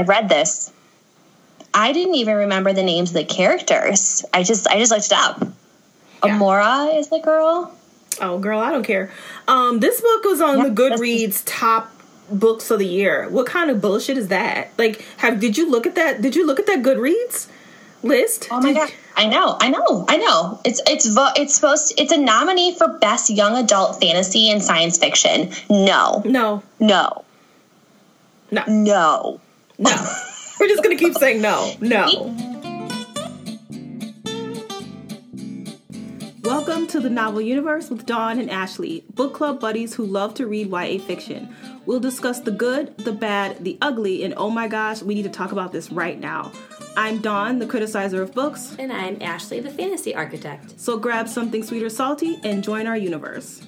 I read this. I didn't even remember the names of the characters. I just I just looked it up. Yeah. Amora is the girl. Oh, girl, I don't care. Um, this book was on Yeah, the Goodreads top books of the year. What kind of bullshit is that? Like, have did you look at that? Did you look at that Goodreads list? Oh my Did- god! I know, I know, I know. It's it's vo- it's supposed. it's a nominee for best young adult fantasy and science fiction. No, No, no, no, no. No. We're just gonna keep saying no, no. Welcome to the Novel Universe with Dawn and Ashley, book club buddies who love to read YA fiction. We'll discuss the good, the bad, the ugly, and oh my gosh, we need to talk about this right now. I'm Dawn, the criticizer of books, And I'm Ashley, the fantasy architect. so grab something sweet or salty and join our universe.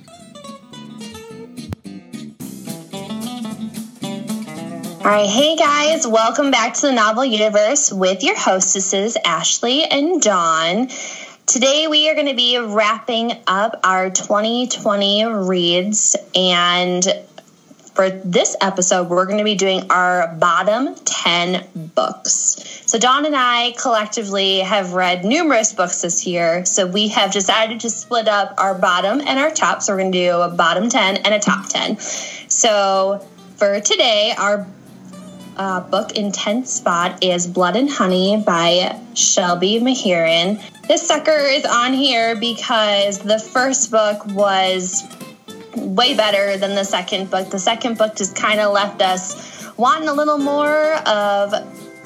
All right, hey guys, welcome back to the Novel Universe with your hostesses Ashley and Dawn. Today we are going to be wrapping up our 2020 reads, and for this episode, we're going to be doing our bottom 10 books. So, Dawn and I collectively have read numerous books this year, so we have decided to split up our bottom and our top. So, we're going to do a bottom 10 and a top 10. So, for today, our uh, book in 10th spot is Blood and Honey by Shelby Mahurin. This sucker is on here because the first book was way better than the second book. The second book just kind of left us wanting a little more of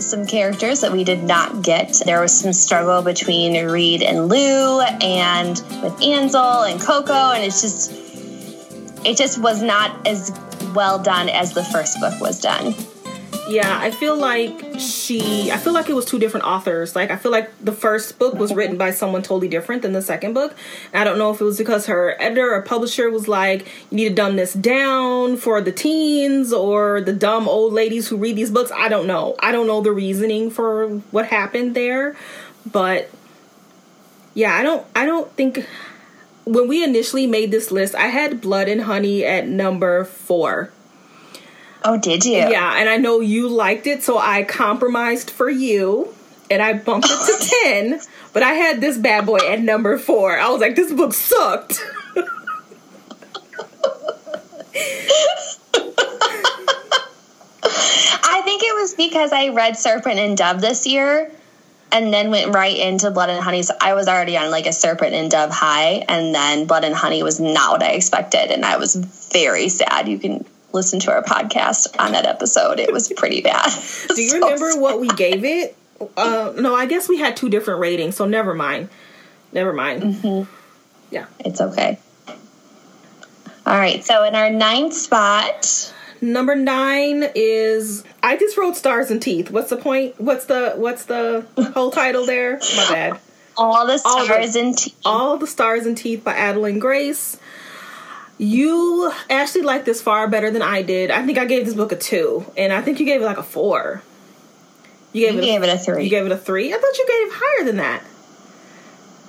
some characters that we did not get. There was some struggle between Reid and Lou and with Ansel and Coco and it's just it just was not as well done as the first book was done. Yeah, I feel like she. I feel like it was two different authors. Like I feel like the first book was written by someone totally different than the second book. I don't know if it was because her editor or publisher was like, "You need to dumb this down for the teens or the dumb old ladies who read these books." I don't know. I don't know the reasoning for what happened there, but yeah, I don't. I don't think when we initially made this list, I had Blood and Honey at number four. Oh, did you? Yeah, and I know you liked it, so I compromised for you and I bumped it to 10, but I had this bad boy at number 4. I was like, this book sucked. I think it was because I read Serpent and Dove this year and then went right into Blood and Honey. So I was already on like a Serpent and Dove high, and then Blood and Honey was not what I expected. And I was very sad. You can listen to our podcast on that episode. It was pretty bad. Do you remember what we gave it? Uh, no, I guess we had two different ratings, so never mind. Never mind. Yeah. It's okay. All right. So in our ninth spot, Number 9 is I just wrote Stars and Teeth. What's the point? What's the what's the whole title there? My bad. All the All the- Stars and Teeth. All the Stars and Teeth by Adalyn Grace. You actually liked this far better than I did. I think I gave this book a two, and I think you gave it like a four. You gave You it. gave a, it a three. You gave it a three. I thought you gave it higher than that.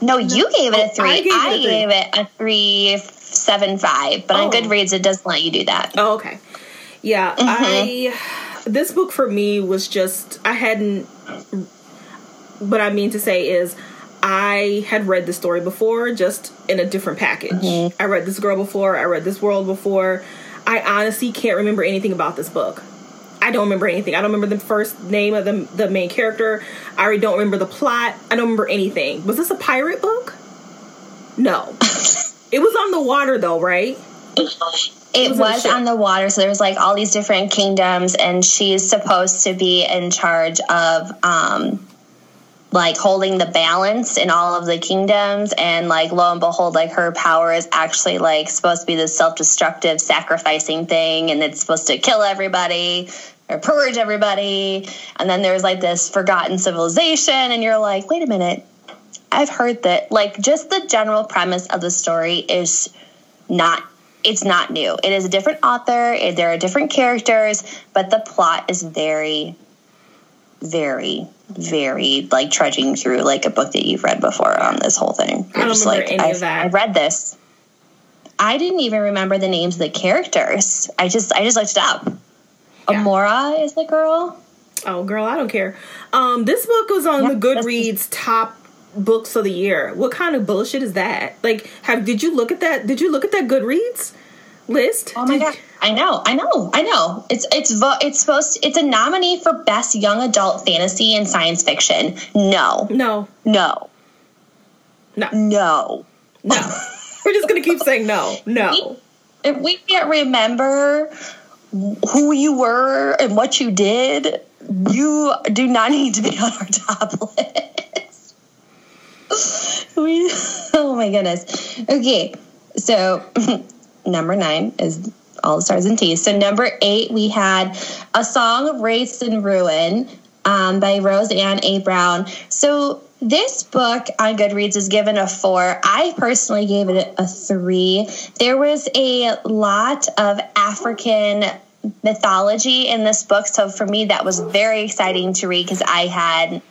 No, you gave it Oh, a three. I gave it a I three. gave it a three seven five. But on Oh. Goodreads, it doesn't let you do that. Oh, okay. Yeah, Mm-hmm. I. This book for me was just I hadn't. What I mean to say is, I had read the story before, just in a different package. Mm-hmm. I read this girl before. I read this world before. I honestly can't remember anything about this book. I don't remember anything. I don't remember the first name of the the main character. I already don't remember the plot. I don't remember anything. Was this a pirate book? No. it was on the water though, right? It was on was on the water, so there was like all these different kingdoms, and she's supposed to be in charge of um like holding the balance in all of the kingdoms and like lo and behold like her power is actually like supposed to be this self-destructive sacrificing thing and it's supposed to kill everybody or purge everybody and then there's like this forgotten civilization and you're like wait a minute i've heard that like just the general premise of the story is not it's not new. It is a different author, there are different characters, but the plot is very very very like trudging through like a book that you've read before on this whole thing. I don't just remember like any of I've- that. I read this. I didn't even remember the names of the characters. I just I just looked it up. Yeah. Amora is the girl. Oh, girl, I don't care. Um, this book was on Yeah, the Goodreads top books of the year. What kind of bullshit is that? Like, have did you look at that? Did you look at that Goodreads list? Oh my Did- god! I know, I know, I know. It's it's vo- it's supposed to, it's a nominee for best young adult fantasy and science fiction. No, No, no, no, no. no. We're just gonna keep saying no, no. If we can't remember who you were and what you did, you do not need to be on our top list. we, oh my goodness. Okay, so number nine is All the Stars and Teeth. So number eight, we had A Song of Wraiths and Ruin um, by Roseanne A. Brown. So this book on Goodreads is given a four. I personally gave it a three. There was a lot of African mythology in this book, so for me that was very exciting to read because I had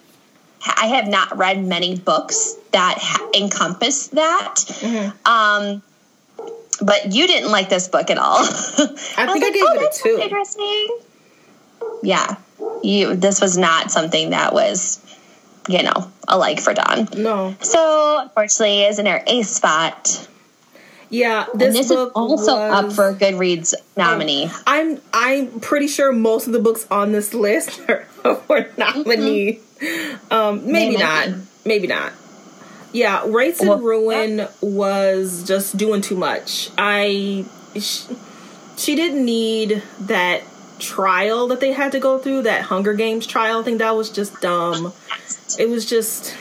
I have not read many books that ha- encompass that. Um, but you didn't like this book at all. I think I was gave "Oh, it a that's. Interesting. Yeah, you. This was not something that was, you know, a like for Dawn. No. So unfortunately, is in our A spot. Yeah, And this this is book also up for Goodreads nominee. I'm I'm pretty sure most of the books on this list are were nominee. Um, maybe might not. Maybe not. Yeah, Wraiths and Well, Ruin was just doing too much. I she, she didn't need that trial that they had to go through. That Hunger Games trial. thing. that was just dumb. It was just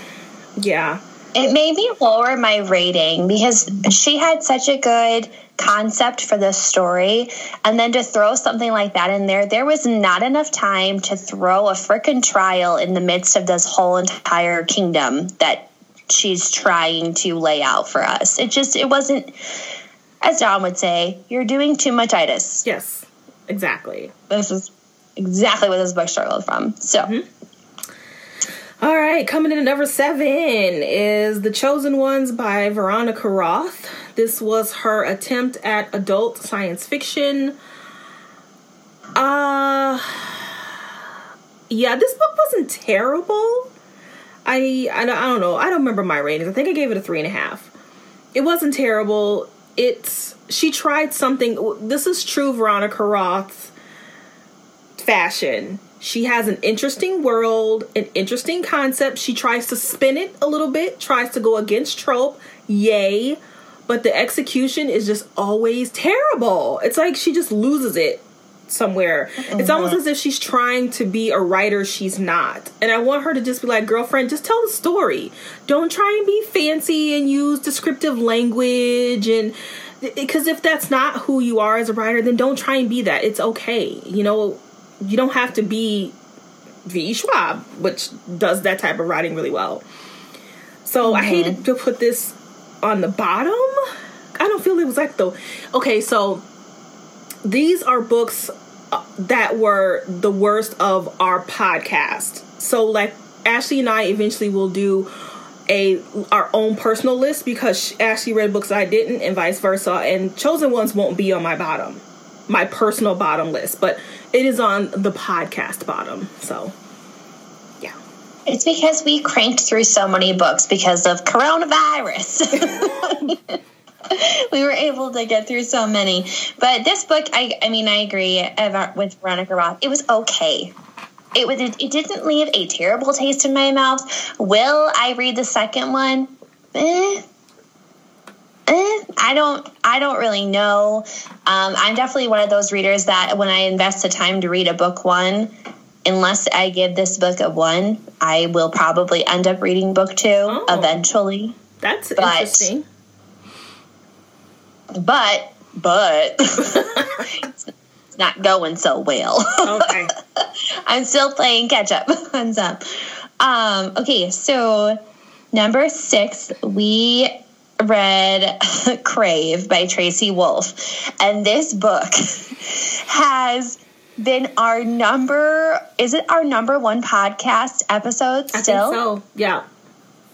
yeah. It made me lower my rating because she had such a good concept for this story. And then to throw something like that in there, there was not enough time to throw a frickin' trial in the midst of this whole entire kingdom that she's trying to lay out for us. It just, it wasn't, as John would say, you're doing too much itis. Yes. Exactly. This is exactly what this book struggled from. So. All right, coming in at number seven is The Chosen Ones by Veronica Roth. This was her attempt at adult science fiction. Uh yeah, this book wasn't terrible. I, I don't- know. I don't remember my ratings. I think I gave it a three and a half. It wasn't terrible. It's she tried something. This is true Veronica Roth fashion. She has an interesting world, an interesting concept. She tries to spin it a little bit, tries to go against trope. Yay. But the execution is just always terrible. It's like she just loses it somewhere. It's uh-huh. almost as if she's trying to be a writer she's not. And I want her to just be like, girlfriend, just tell the story. Don't try and be fancy and use descriptive language and because if that's not who you are as a writer, then don't try and be that. It's okay. You know, you don't have to be V. Schwab, which does that type of writing really well. So I uh-huh. hated to put this on the bottom. I don't feel it was like the okay. So these are books that were the worst of our podcast. So like Ashley and I eventually will do a our own personal list because Ashley read books I didn't and vice versa and chosen ones won't be on my bottom my personal bottom list but it is on the podcast bottom so yeah It's because we cranked through so many books because of coronavirus. we were able to get through so many. But this book, I, I mean, I agree about- with Veronica Roth. It was okay. It was. It, it didn't leave a terrible taste in my mouth. Will I read the second one? Eh. Eh, I don't. I don't really know. Um, I'm definitely one of those readers that when I invest the time to read a book one, unless I give this book a one, I will probably end up reading book two Oh. eventually. that's But- interesting But, but it's not going so well. okay I'm still playing catch up on some. Um, okay, so number six, we read Crave by Tracy Wolff. And this book has been our number, is it our number one podcast episode still? so yeah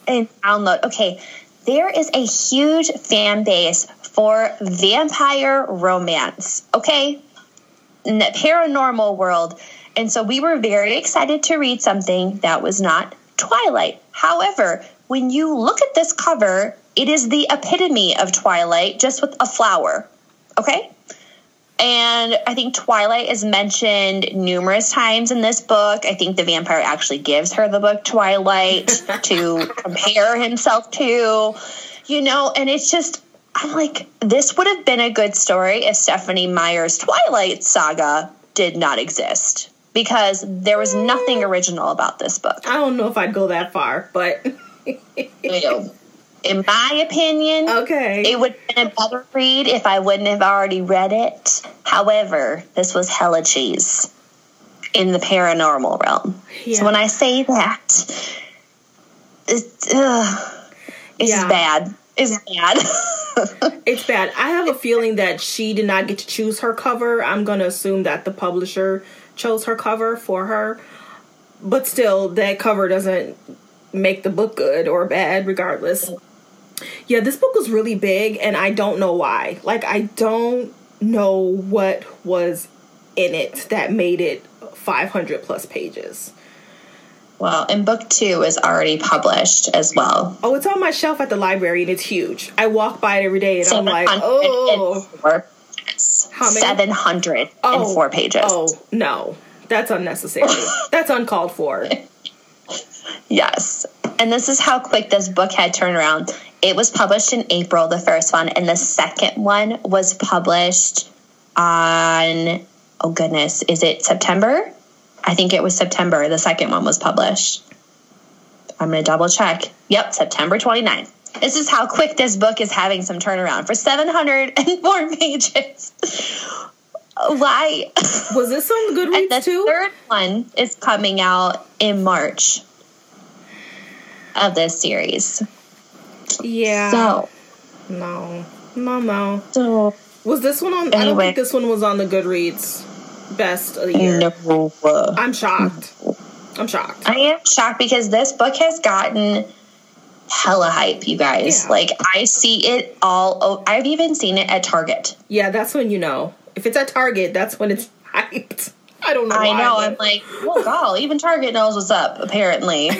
and download. Okay, there is a huge fan base for vampire romance. Okay, in the paranormal world, And so we were very excited to read something that was not Twilight. However, when you look at this cover, it is the epitome of Twilight, just with a flower. Okay? And I think Twilight is mentioned numerous times in this book. I think the vampire actually gives her the book Twilight to compare himself to, you know, and it's just, I'm like, this would have been a good story if Stephenie Meyer's Twilight saga did not exist because there was nothing original about this book. I don't know if I'd go that far, but. in my opinion, okay, it would have been a better read if I wouldn't have already read it. However, this was hella cheese in the paranormal realm. Yeah. So when I say that, it's, uh, it's yeah. bad. It's bad. it's bad. I have a feeling that she did not get to choose her cover. I'm going to assume that the publisher chose her cover for her. But still, that cover doesn't make the book good or bad, regardless. Yeah, this book was really big, and I don't know why. Like, I don't know what was in it that made it 500 plus pages. Well, and book two is already published as well. Oh, it's on my shelf at the library and it's huge. I walk by it every day and I'm like, oh. How many? 704 oh, pages. Oh, no. That's unnecessary. That's uncalled for. Yes. And this is how quick this book had turned around. It was published in April, the first one, and the second one was published on, oh goodness, is it September? I think it was September. The second one was published. I'm going to double check. Yep, September 29th. This is how quick this book is having some turnaround for 704 pages. Why? Was this on Goodreads the too? The third one is coming out in March of this series. Yeah. So. No. No, no. So. Was this one on? Anyway. I don't think this one was on the Goodreads best of the year. No. I'm shocked. I'm shocked. I am shocked because this book has gotten hella hype, you guys. Yeah. Like I see it all. I've even seen it at Target. Yeah, that's when you know. If it's at Target, that's when it's hyped. I don't know. I why, know. But... I'm like, oh god, even Target knows what's up. Apparently.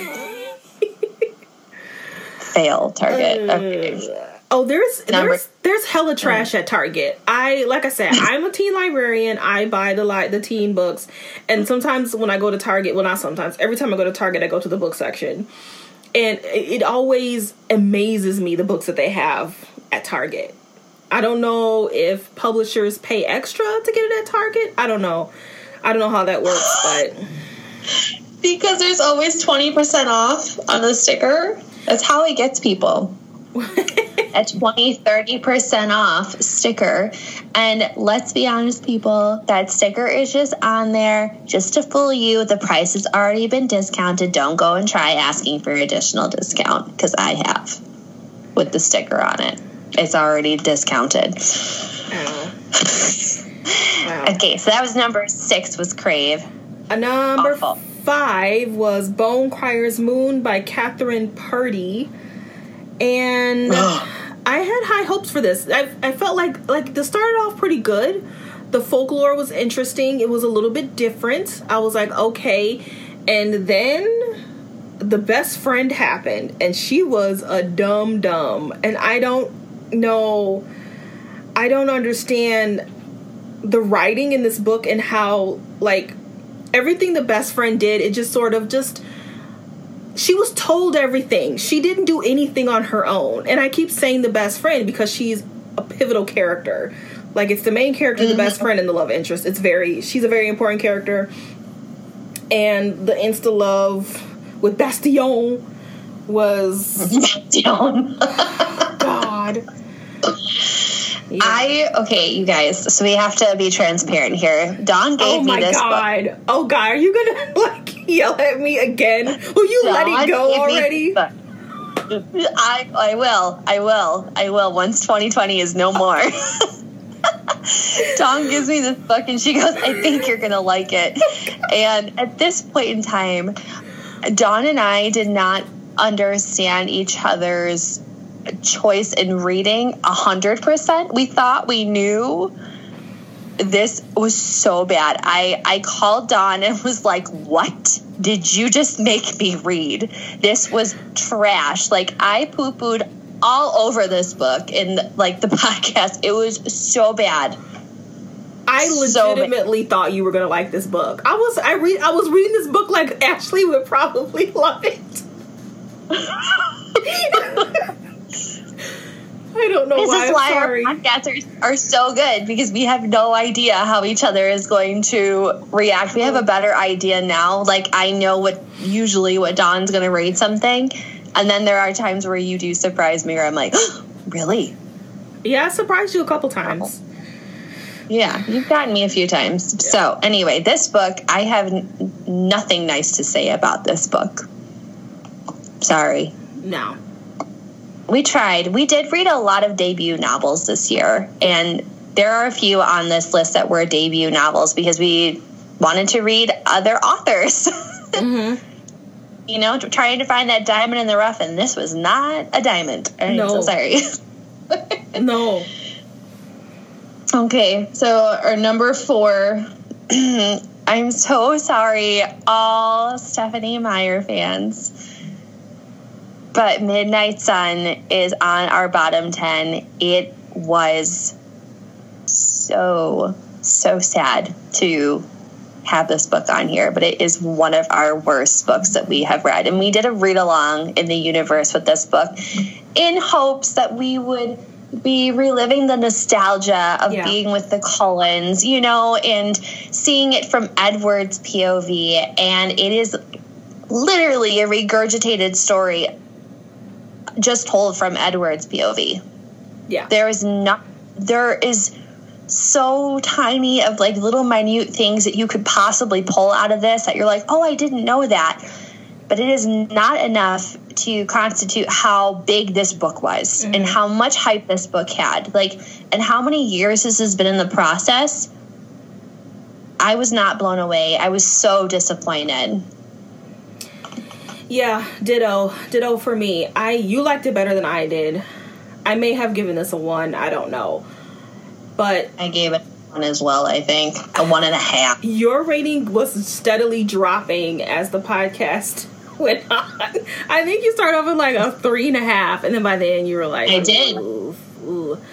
Fail Target. Uh, okay. Oh, there's Number. there's there's hella trash at Target. I like I said, I'm a teen librarian. I buy the like the teen books, and sometimes when I go to Target, well, not sometimes. Every time I go to Target, I go to the book section, and it always amazes me the books that they have at Target. I don't know if publishers pay extra to get it at Target. I don't know. I don't know how that works, but because there's always twenty percent off on the sticker. That's how it gets people. a 20 30% off sticker. And let's be honest people that sticker is just on there just to fool you. The price has already been discounted. Don't go and try asking for additional discount because i have with the sticker on it. It's already discounted. Oh. wow. okay so that was number six was crave. A number Awful. five was bone crier's moon by Kathryn Purdie and I had high hopes for this. I, I felt like like this started off pretty good. The folklore was interesting. It was a little bit different. I was like, okay, and then the best friend happened, and she was a dumb dumb, and I don't know. I don't understand the writing in this book and how like everything the best friend did. It just sort of just she was told everything. She didn't do anything on her own. And I keep saying the best friend because she's a pivotal character. Like it's the main character, the best mm-hmm. friend, and the love interest. It's very she's a very important character. And the insta love with Bastien was Bastien. God. Yeah. I okay, you guys. So we have to be transparent here. Dawn gave oh me this Oh God. book. Oh God, are you gonna like yell at me again? Will you Dawn let it go already? I I will. I will. I will. Once 2020 is no more. Dawn gives me this book and she goes, I think you're going to like it. And at this point in time, Dawn and I did not understand each other's choice in reading a hundred percent. We thought we knew this was so bad. I I called Dawn and was like, "What did you just make me read? This was trash. Like I poo pooed all over this book in like the podcast. It was so bad." I So legitimately thought you were gonna like this book. I was I read I was reading this book like Ashley would probably love it. I don't know This why. is why our podcasts are, are so good because we have no idea how each other is going to react. We have a mm. better idea now. Like I know what usually what Dawn's going to rate something, and then there are times where you do surprise me, or I'm like, really? Yeah, I surprised you a couple times. Oh. Yeah, you've gotten me a few times. So anyway, this book, I have n- nothing nice to say about this book. Sorry. No. We tried. We did read a lot of debut novels this year, and there are a few on this list that were debut novels because we wanted to read other authors. Mm-hmm. you know, trying to find that diamond in the rough, and this was not a diamond. I'm No. so sorry. No. okay, so our number four. I'm so sorry, all Stephenie Meyer fans. But Midnight Sun is on our bottom 10. It was so, so sad to have this book on here, but it is one of our worst books that we have read. And we did a read along in the universe with this book in hopes that we would be reliving the nostalgia of Yeah. being with the Cullens, you know, and seeing it from Edward's POV. And it is literally a regurgitated story just told from Edward's POV. Yeah. There is not, there is so tiny of like little minute things that you could possibly pull out of this that you're like, oh, I didn't know that. But it is not enough to constitute how big this book was mm-hmm. and how much hype this book had. Like, and how many years this has been in the process. I was not blown away. I was so disappointed. Yeah, ditto. Ditto for me. I you liked it better than I did. I may have given this a one, I don't know. But I gave it one as well, I think. A one and a half. your rating was steadily dropping as the podcast went on. I think you started off with like a three and a half, and then by the end you were like, I did. "Ooh, ooh."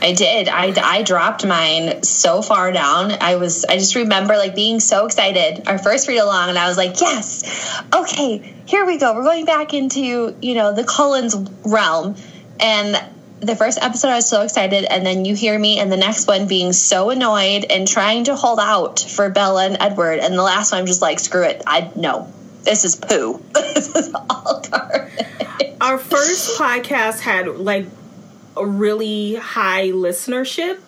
I did. I, I dropped mine so far down. I was. I just remember like being so excited. Our first read along, and I was like, "Yes, okay, here we go. We're going back into you know the Cullens realm." And the first episode, I was so excited, and then you hear me in the next one being so annoyed and trying to hold out for Bella and Edward, and the last one, I'm just like, "Screw it. I no, this is poo. this is all garbage." Our first podcast had like a really high listenership.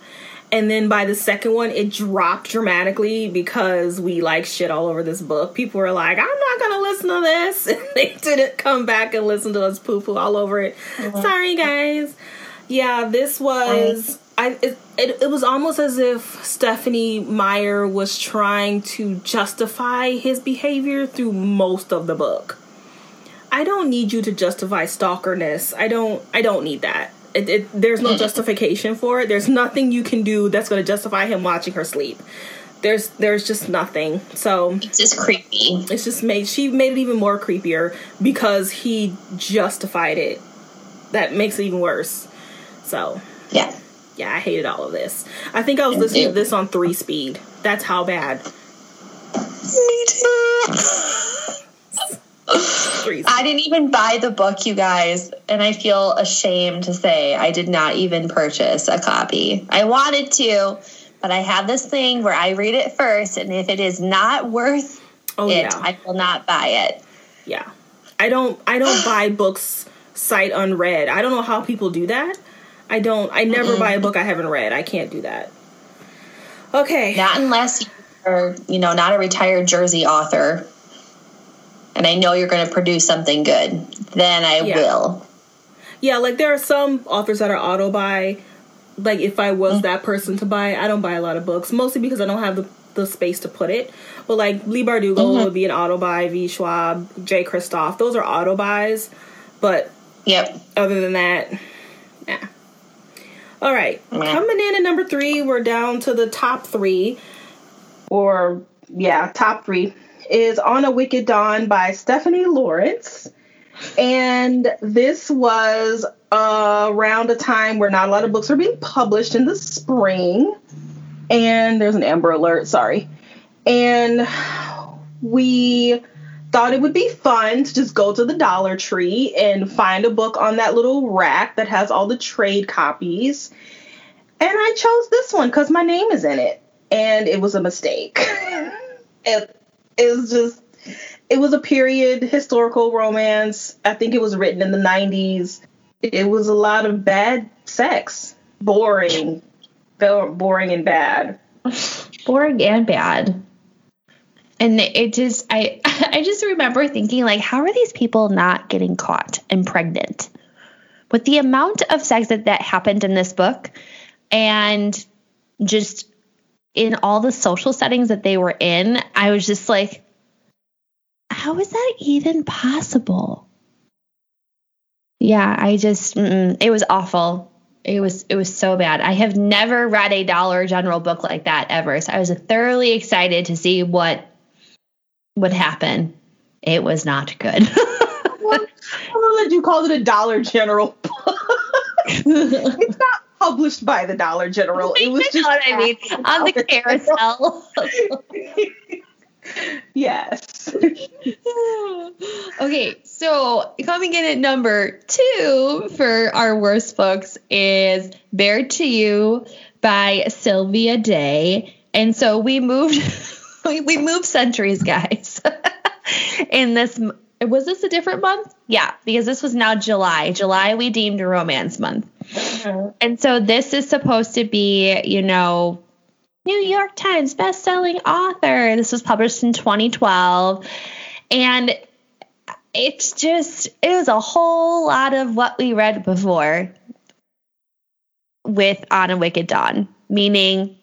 And then by the second one, it dropped dramatically because we like shit all over this book. People were like, I'm not going to listen to this. And they didn't come back and listen to us poo poo all over it. Sorry, guys. Yeah, this was. I, it, it, it was almost as if Stephenie Meyer was trying to justify his behavior through most of the book. I don't need you to justify stalkerness. I don't. I don't need that. It, it, there's no mm. justification for it. There's nothing you can do that's going to justify him watching her sleep. There's there's just nothing. So It's just creepy. it's just made she made it even more creepier because he justified it. That makes it even worse. So Yeah. yeah, I hated all of this. I think I was listening to this on three speed. That's how bad. Me too. I didn't even buy the book, you guys, and I feel ashamed to say I did not even purchase a copy. I wanted to, but I have this thing where I read it first, and if it is not worth Oh it, yeah. I will not buy it. Yeah. I don't I don't buy books sight unread. I don't know how people do that. I don't I never buy a book I haven't read. I can't do that. Okay. Not unless you're, you know, not a retired Jersey author, and I know you're going to produce something good. Then I Yeah. will. Yeah, like there are some authors that are auto buy. Like if I was mm. that person to buy, I don't buy a lot of books, mostly because I don't have the, the space to put it. But like Leigh Bardugo mm-hmm. would be an auto buy, V Schwab, Jay Kristoff, those are auto buys. But Yep. other than that, nah. All right, Meh. coming in at number three, we're down to the top three. or yeah, top three is On a Wicked Dawn by Stephanie Laurens. And this was uh, around a time where not a lot of books were being published in the spring. And there's an Amber Alert, sorry. And we thought it would be fun to just go to the Dollar Tree and find a book on that little rack that has all the trade copies. And I chose this one because my name is in it. And it was a mistake. it was just, it was a period historical romance. I think it was written in the 90s. It was a lot of bad sex. Boring. Boring and bad. Boring and bad and it just i i just remember thinking like how are these people not getting caught and pregnant with the amount of sex that that happened in this book and just in all the social settings that they were in i was just like how is that even possible yeah i just it was awful it was it was so bad. I have never read a Dollar General book like that ever. So I was thoroughly excited to see what would happen. It was not good. well, that you called it a Dollar General book. it's not published by the Dollar General. It was just what I mean on the carousel. yes. okay, so coming in at number two for our worst books is Bared to You by Sylvia Day. And so we moved we, we moved centuries, guys. In this, was this a different month? Yeah, because this was now July. July we deemed a romance month. Mm-hmm. And so this is supposed to be, you know, New York Times best-selling author. This was published in 2012. And it's just it was a whole lot of what we read before with On a Wicked Dawn, meaning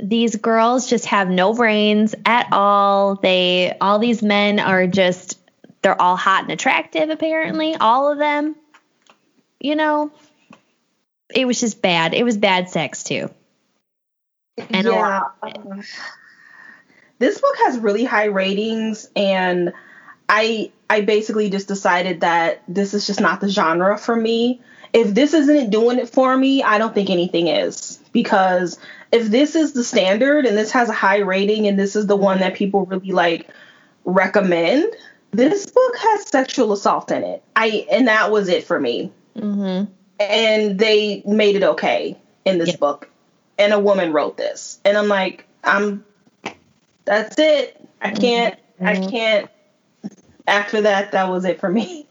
these girls just have no brains at all. They all these men are just they're all hot and attractive apparently, all of them. You know, it was just bad. It was bad sex too. And yeah. This book has really high ratings and I I basically just decided that this is just not the genre for me. If this isn't doing it for me, I don't think anything is because if this is the standard and this has a high rating and this is the one that people really like recommend, this book has sexual assault in it. I and that was it for me. Mm-hmm. And they made it okay in this book, and a woman wrote this, and I'm like, I'm. That's it. I mm-hmm. can't. Mm-hmm. I can't. After that, that was it for me.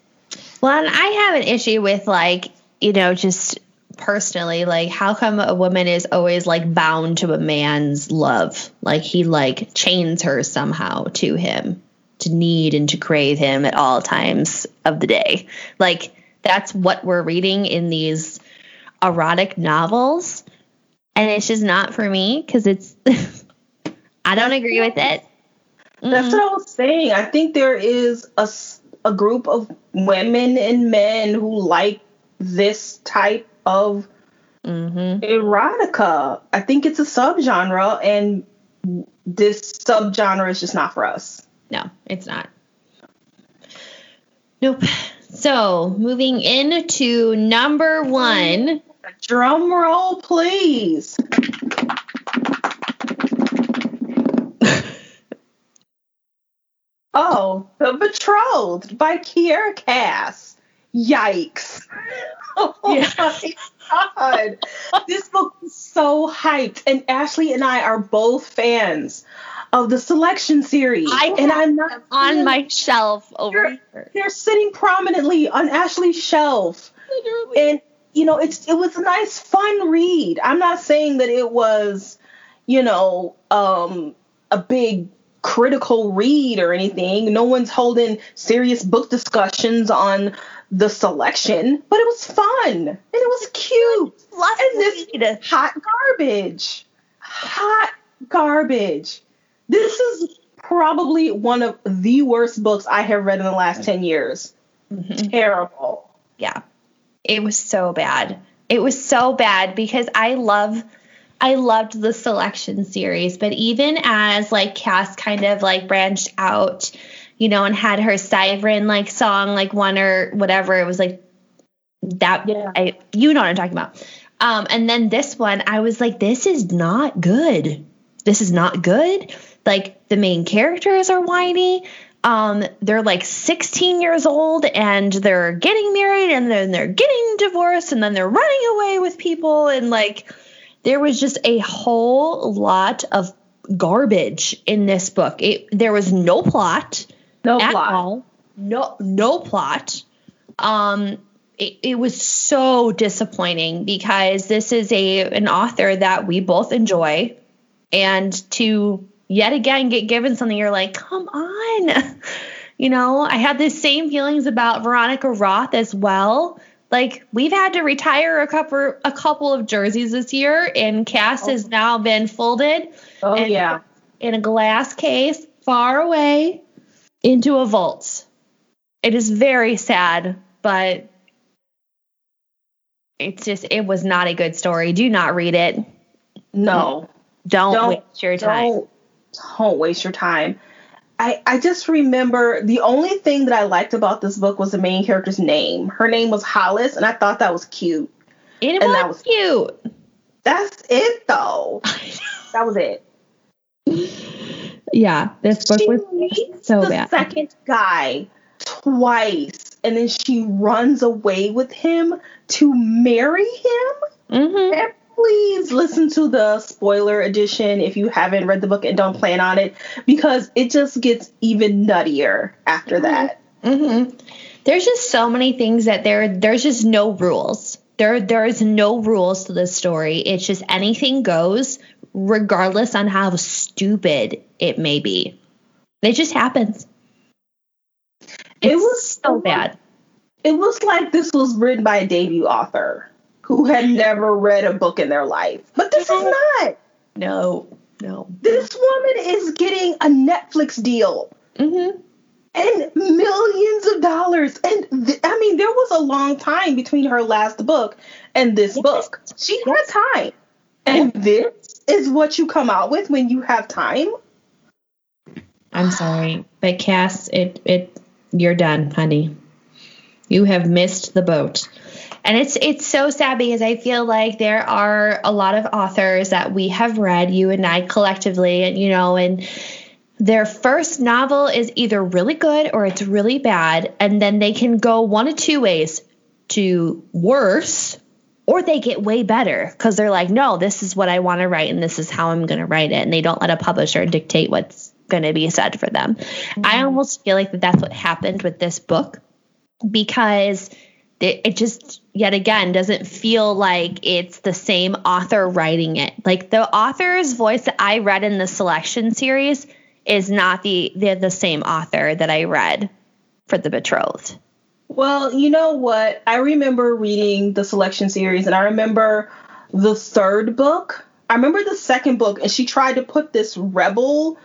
Well, and I have an issue with like you know just personally like how come a woman is always like bound to a man's love like he like chains her somehow to him to need and to crave him at all times of the day like that's what we're reading in these erotic novels and it's just not for me because it's i don't agree with it mm-hmm. that's what i was saying i think there is a, a group of women and men who like this type of mm-hmm. erotica. I think it's a subgenre, and this subgenre is just not for us. No, it's not. Nope. So moving into number one. Drum roll, please. oh, The Betrothed by Kiera Cass. Yikes. Oh yeah. my god. this book is so hyped. And Ashley and I are both fans of the selection series. I and I'm not on my shelf over they're, here. They're sitting prominently on Ashley's shelf. Literally. And you know, it's it was a nice fun read. I'm not saying that it was, you know, um a big critical read or anything. No one's holding serious book discussions on the selection, but it was fun and it was cute. and this hot garbage, hot garbage. This is probably one of the worst books I have read in the last 10 years. Mm-hmm. Terrible. Yeah. It was so bad. It was so bad because I love I loved the selection series, but even as like Cass kind of like branched out, you know, and had her Siren like song, like one or whatever, it was like that. Yeah. I, you know what I'm talking about. Um, and then this one, I was like, this is not good. This is not good. Like the main characters are whiny. Um, they're like 16 years old and they're getting married and then they're getting divorced and then they're running away with people and like there was just a whole lot of garbage in this book. It there was no plot No at plot. all. No no plot. Um it, it was so disappointing because this is a an author that we both enjoy and to yet again get given something you're like come on. You know i had the same feelings about veronica roth as well. Like we've had to retire a couple a couple of jerseys this year and cass has oh. now been folded Oh and- yeah. in a glass case far away into a vault. It is very sad but it's just it was not a good story. Do not read it. No. don't, Don't- waste your time Don't, waste your time. I, I just remember the only thing that I liked about this book was the main character's name. Her name was Hollis, and I thought that was cute. it and was, that was- cute That's it, though. That was it. Yeah, this book She was so the bad. second guy twice, and then she runs away with him to marry him. hmm And please listen to the spoiler edition if you haven't read the book and don't plan on it, because it just gets even nuttier after that. hmm There's just so many things that there there's just no rules. There there is no rules to this story. It's just anything goes, regardless on how stupid it may be. It just happens. It was so bad. It was like this was written by a debut author who had never read a book in their life. But this is not. No, no. This woman is getting a Netflix deal. hmm and millions of dollars. And th- I mean, there was a long time between her last book and this Yes. book. She Yes. had time. And this is what you come out with when you have time. I'm sorry, but Cass, it it you're done, honey. You have missed the boat. And it's it's so sad because I feel like there are a lot of authors that we have read, you and I collectively, and you know, and their first novel is either really good or it's really bad, and then they can go one of two ways to worse or they get way better because they're like, no, this is what I want to write and this is how I'm going to write it. And they don't let a publisher dictate what's going to be said for them. I mm-hmm. almost feel like that that's what happened with this book because it, it just, yet again, doesn't feel like it's the same author writing it. Like the author's voice that I read in the selection series is not the, the, the same author that I read for The Betrothed. Well, you know what? I remember reading the selection series and I remember the third book. I remember the second book and she tried to put this rebel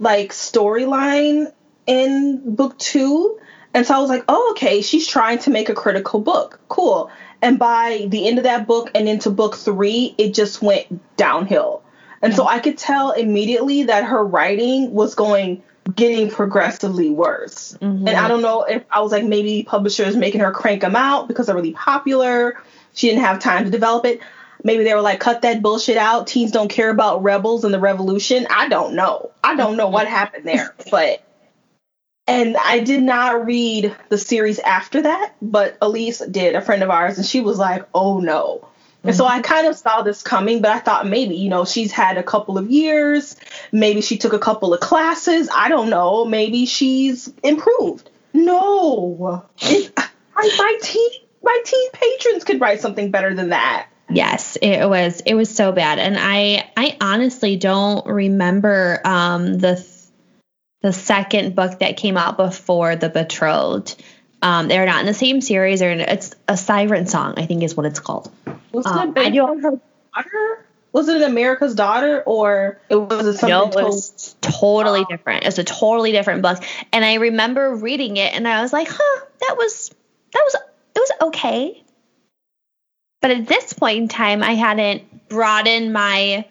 like storyline in book 2. And so I was like, "Oh, okay, she's trying to make a critical book. Cool." And by the end of that book and into book 3, it just went downhill. And so I could tell immediately that her writing was going getting progressively worse. Mhm. And I don't know if I was like maybe publishers making her crank them out because they're really popular. She didn't have time to develop it. Maybe they were like, cut that bullshit out. Teens don't care about rebels and the revolution. I don't know. I don't know what happened there. But and I did not read the series after that, but Elise did, a friend of ours, and she was like, oh no. And so I kind of saw this coming, but I thought maybe, you know, she's had a couple of years. Maybe she took a couple of classes. I don't know. Maybe she's improved. No. It, my, my teen my teen patrons could write something better than that. Yes, it was it was so bad, and I I honestly don't remember um, the the second book that came out before the Betrothed. Um, they're not in the same series. They're in, it's a siren song, I think is what it's called. Was Um, it based I do- on her daughter? Was it America's Daughter or it was it something No, it was totally different. It's a totally different book, and I remember reading it, and I was like, huh, that was that was it was okay. But at this point in time, I hadn't broadened my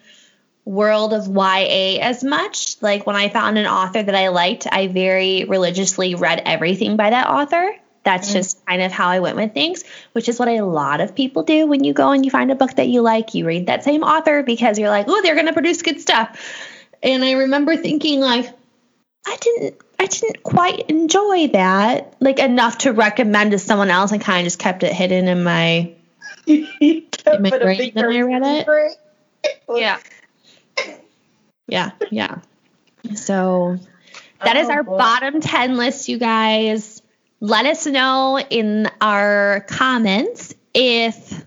world of YA as much. Like when I found an author that I liked, I very religiously read everything by that author. That's mm. just kind of how I went with things, which is what a lot of people do when you go and you find a book that you like, you read that same author because you're like, oh, they're going to produce good stuff. And I remember thinking like, I didn't I didn't quite enjoy that like enough to recommend to someone else and kind of just kept it hidden in my, in my brain when I read it. yeah. Yeah, yeah. So that is oh, our bottom 10 list, you guys. Let us know in our comments if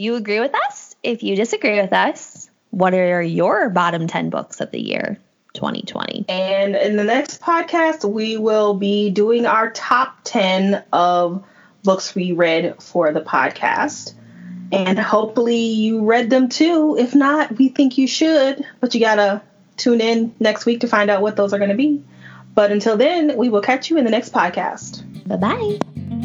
you agree with us, if you disagree with us. What are your bottom 10 books of the year? 2020. And in the next podcast, we will be doing our top 10 of books we read for the podcast. And hopefully you read them too. If not, we think you should, but you gotta tune in next week to find out what those are gonna be. But until then, we will catch you in the next podcast. Bye bye.